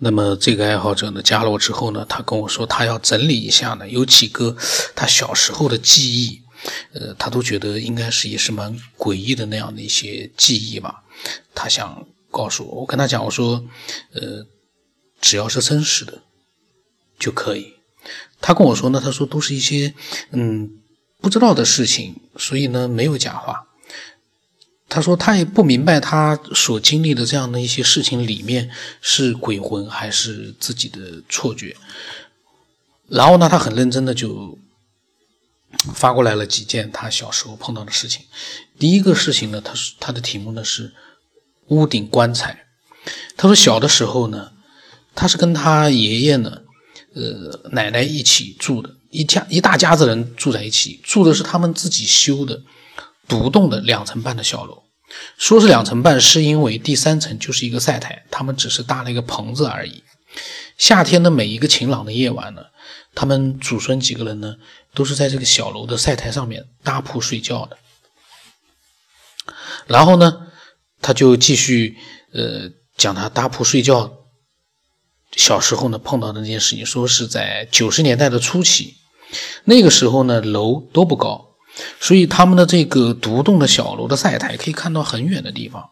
那么这个爱好者呢加了我之后呢，他跟我说他要整理一下呢，有几个他小时候的记忆，呃，他都觉得应该是也是蛮诡异的那样的一些记忆吧。他想告诉我，我跟他讲我说，呃，只要是真实的就可以。他跟我说呢，他说都是一些嗯不知道的事情，所以呢没有假话。他说他也不明白他所经历的这样的一些事情里面是鬼魂还是自己的错觉。然后呢，他很认真的就发过来了几件他小时候碰到的事情。第一个事情呢，他是他的题目呢是屋顶棺材。他说小的时候呢，他是跟他爷爷呢，呃奶奶一起住的，一家一大家子人住在一起，住的是他们自己修的。独栋的两层半的小楼，说是两层半，是因为第三层就是一个晒台，他们只是搭了一个棚子而已。夏天的每一个晴朗的夜晚呢，他们祖孙几个人呢，都是在这个小楼的晒台上面搭铺睡觉的。然后呢，他就继续呃讲他搭铺睡觉小时候呢碰到的那件事情，说是在九十年代的初期，那个时候呢楼都不高。所以他们的这个独栋的小楼的晒台可以看到很远的地方，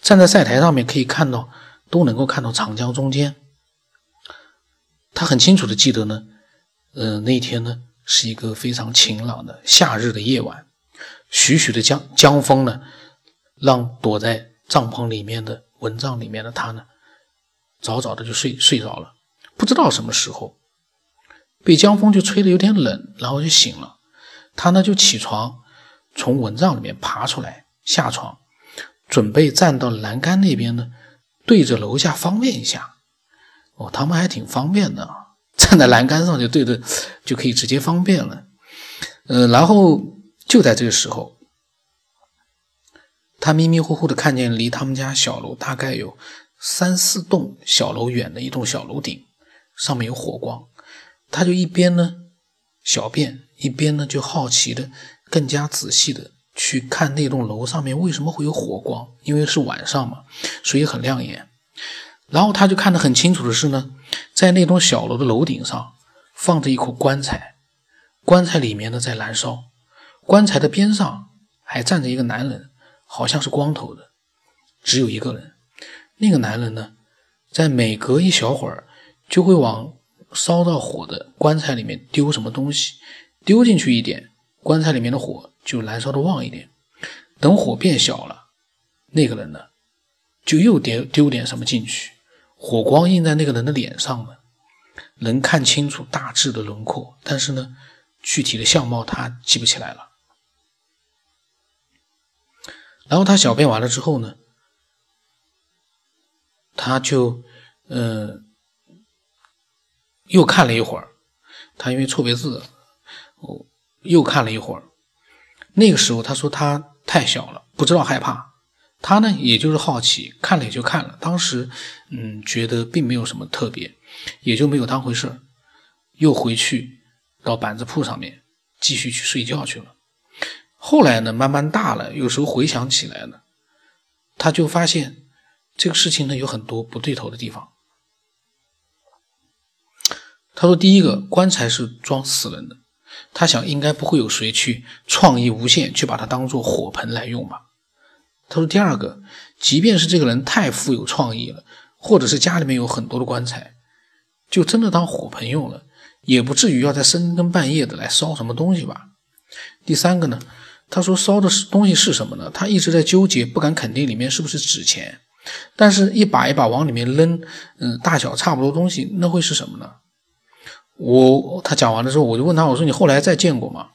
站在晒台上面可以看到，都能够看到长江中间。他很清楚的记得呢，呃，那天呢是一个非常晴朗的夏日的夜晚，徐徐的江江风呢，让躲在帐篷里面的蚊帐里面的他呢，早早的就睡睡着了，不知道什么时候，被江风就吹得有点冷，然后就醒了。他呢就起床，从蚊帐里面爬出来，下床，准备站到栏杆那边呢，对着楼下方便一下。哦，他们还挺方便的，站在栏杆上就对着，就可以直接方便了。呃，然后就在这个时候，他迷迷糊糊的看见离他们家小楼大概有三四栋小楼远的一栋小楼顶，上面有火光，他就一边呢小便。一边呢，就好奇的、更加仔细的去看那栋楼上面为什么会有火光，因为是晚上嘛，所以很亮眼。然后他就看得很清楚的是呢，在那栋小楼的楼顶上放着一口棺材，棺材里面呢在燃烧，棺材的边上还站着一个男人，好像是光头的，只有一个人。那个男人呢，在每隔一小会儿就会往烧到火的棺材里面丢什么东西。丢进去一点，棺材里面的火就燃烧的旺一点。等火变小了，那个人呢，就又丢丢点什么进去，火光映在那个人的脸上呢，能看清楚大致的轮廓，但是呢，具体的相貌他记不起来了。然后他小便完了之后呢，他就嗯，又看了一会儿，他因为错别字。哦，又看了一会儿，那个时候他说他太小了，不知道害怕。他呢，也就是好奇，看了也就看了。当时，嗯，觉得并没有什么特别，也就没有当回事又回去到板子铺上面继续去睡觉去了。后来呢，慢慢大了，有时候回想起来呢，他就发现这个事情呢有很多不对头的地方。他说，第一个棺材是装死人的。他想，应该不会有谁去创意无限，去把它当做火盆来用吧？他说：“第二个，即便是这个人太富有创意了，或者是家里面有很多的棺材，就真的当火盆用了，也不至于要在深更半夜的来烧什么东西吧？”第三个呢？他说：“烧的是东西是什么呢？他一直在纠结，不敢肯定里面是不是纸钱，但是一把一把往里面扔，嗯，大小差不多东西，那会是什么呢？”我他讲完了之后，我就问他，我说你后来再见过吗？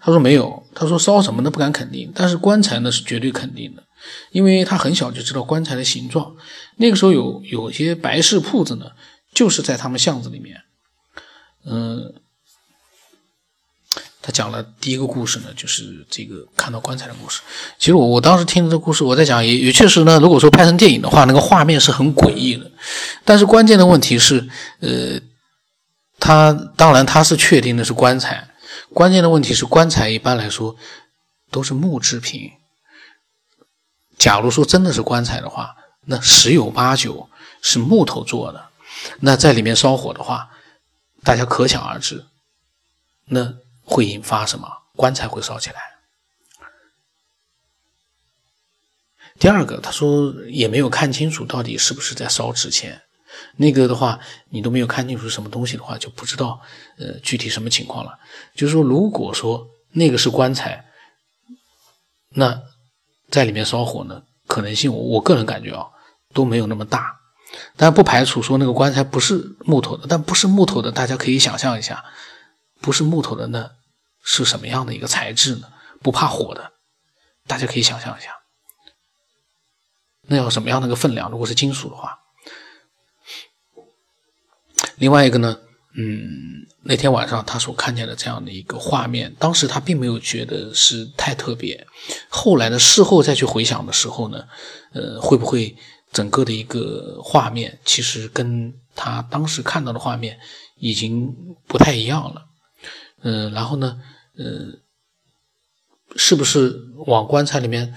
他说没有。他说烧什么呢？不敢肯定，但是棺材呢是绝对肯定的，因为他很小就知道棺材的形状。那个时候有有些白事铺子呢，就是在他们巷子里面。嗯，他讲了第一个故事呢，就是这个看到棺材的故事。其实我我当时听这故事，我在讲也也确实呢，如果说拍成电影的话，那个画面是很诡异的。但是关键的问题是，呃。他当然他是确定的是棺材，关键的问题是棺材一般来说都是木制品。假如说真的是棺材的话，那十有八九是木头做的。那在里面烧火的话，大家可想而知，那会引发什么？棺材会烧起来。第二个，他说也没有看清楚到底是不是在烧纸钱，那个的话你都没有看清楚什么东西的话，就不知道呃具体什么情况了。就是说，如果说那个是棺材，那在里面烧火呢，可能性我我个人感觉啊都没有那么大，但不排除说那个棺材不是木头的，但不是木头的，大家可以想象一下，不是木头的那是什么样的一个材质呢？不怕火的，大家可以想象一下。那要什么样的一个分量？如果是金属的话，另外一个呢，嗯，那天晚上他所看见的这样的一个画面，当时他并没有觉得是太特别。后来的事后再去回想的时候呢，呃，会不会整个的一个画面其实跟他当时看到的画面已经不太一样了？嗯，然后呢，呃，是不是往棺材里面？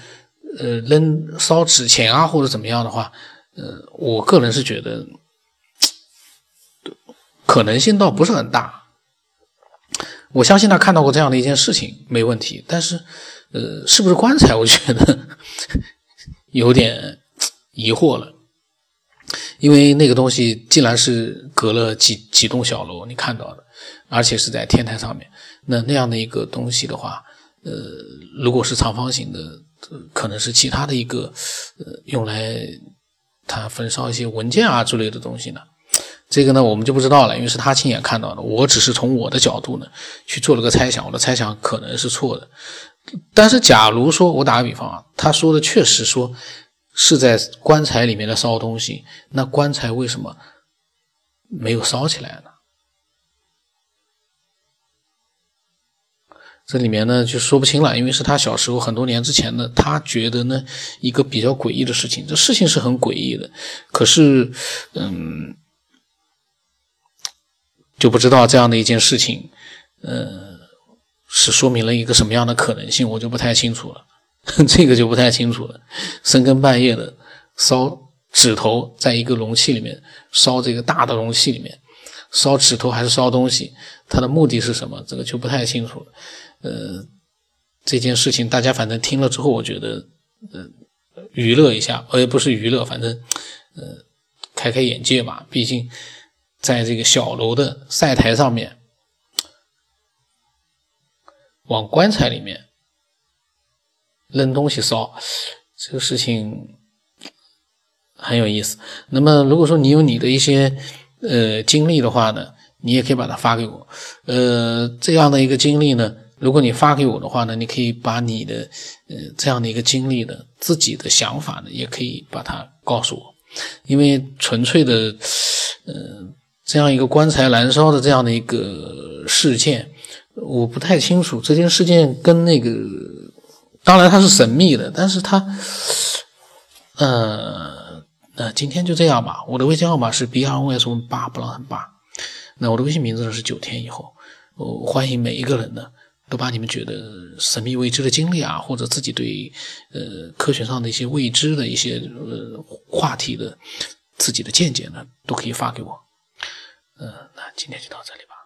呃，扔烧纸钱啊，或者怎么样的话，呃，我个人是觉得可能性倒不是很大。我相信他看到过这样的一件事情没问题，但是，呃，是不是棺材？我觉得有点疑惑了，因为那个东西既然是隔了几几栋小楼你看到的，而且是在天台上面，那那样的一个东西的话，呃，如果是长方形的。可能是其他的一个，呃，用来他焚烧一些文件啊之类的东西呢。这个呢，我们就不知道了，因为是他亲眼看到的。我只是从我的角度呢去做了个猜想，我的猜想可能是错的。但是，假如说我打个比方啊，他说的确实说是在棺材里面的烧东西，那棺材为什么没有烧起来呢？这里面呢就说不清了，因为是他小时候很多年之前的，他觉得呢一个比较诡异的事情，这事情是很诡异的，可是，嗯，就不知道这样的一件事情，呃，是说明了一个什么样的可能性，我就不太清楚了，这个就不太清楚了。深更半夜的烧纸头，在一个容器里面烧这个大的容器里面烧纸头还是烧东西，它的目的是什么？这个就不太清楚了。呃，这件事情大家反正听了之后，我觉得，呃，娱乐一下，呃，不是娱乐，反正，呃，开开眼界吧。毕竟，在这个小楼的晒台上面，往棺材里面扔东西烧，这个事情很有意思。那么，如果说你有你的一些呃经历的话呢，你也可以把它发给我。呃，这样的一个经历呢。如果你发给我的话呢，你可以把你的呃这样的一个经历的自己的想法呢，也可以把它告诉我，因为纯粹的呃这样一个棺材燃烧的这样的一个事件，我不太清楚这件事件跟那个，当然它是神秘的，但是它呃那今天就这样吧，我的微信号码是 b r o s 八不浪很八，那我的微信名字呢是九天以后，我欢迎每一个人呢。都把你们觉得神秘未知的经历啊，或者自己对呃科学上的一些未知的一些呃话题的自己的见解呢，都可以发给我。嗯，那今天就到这里吧。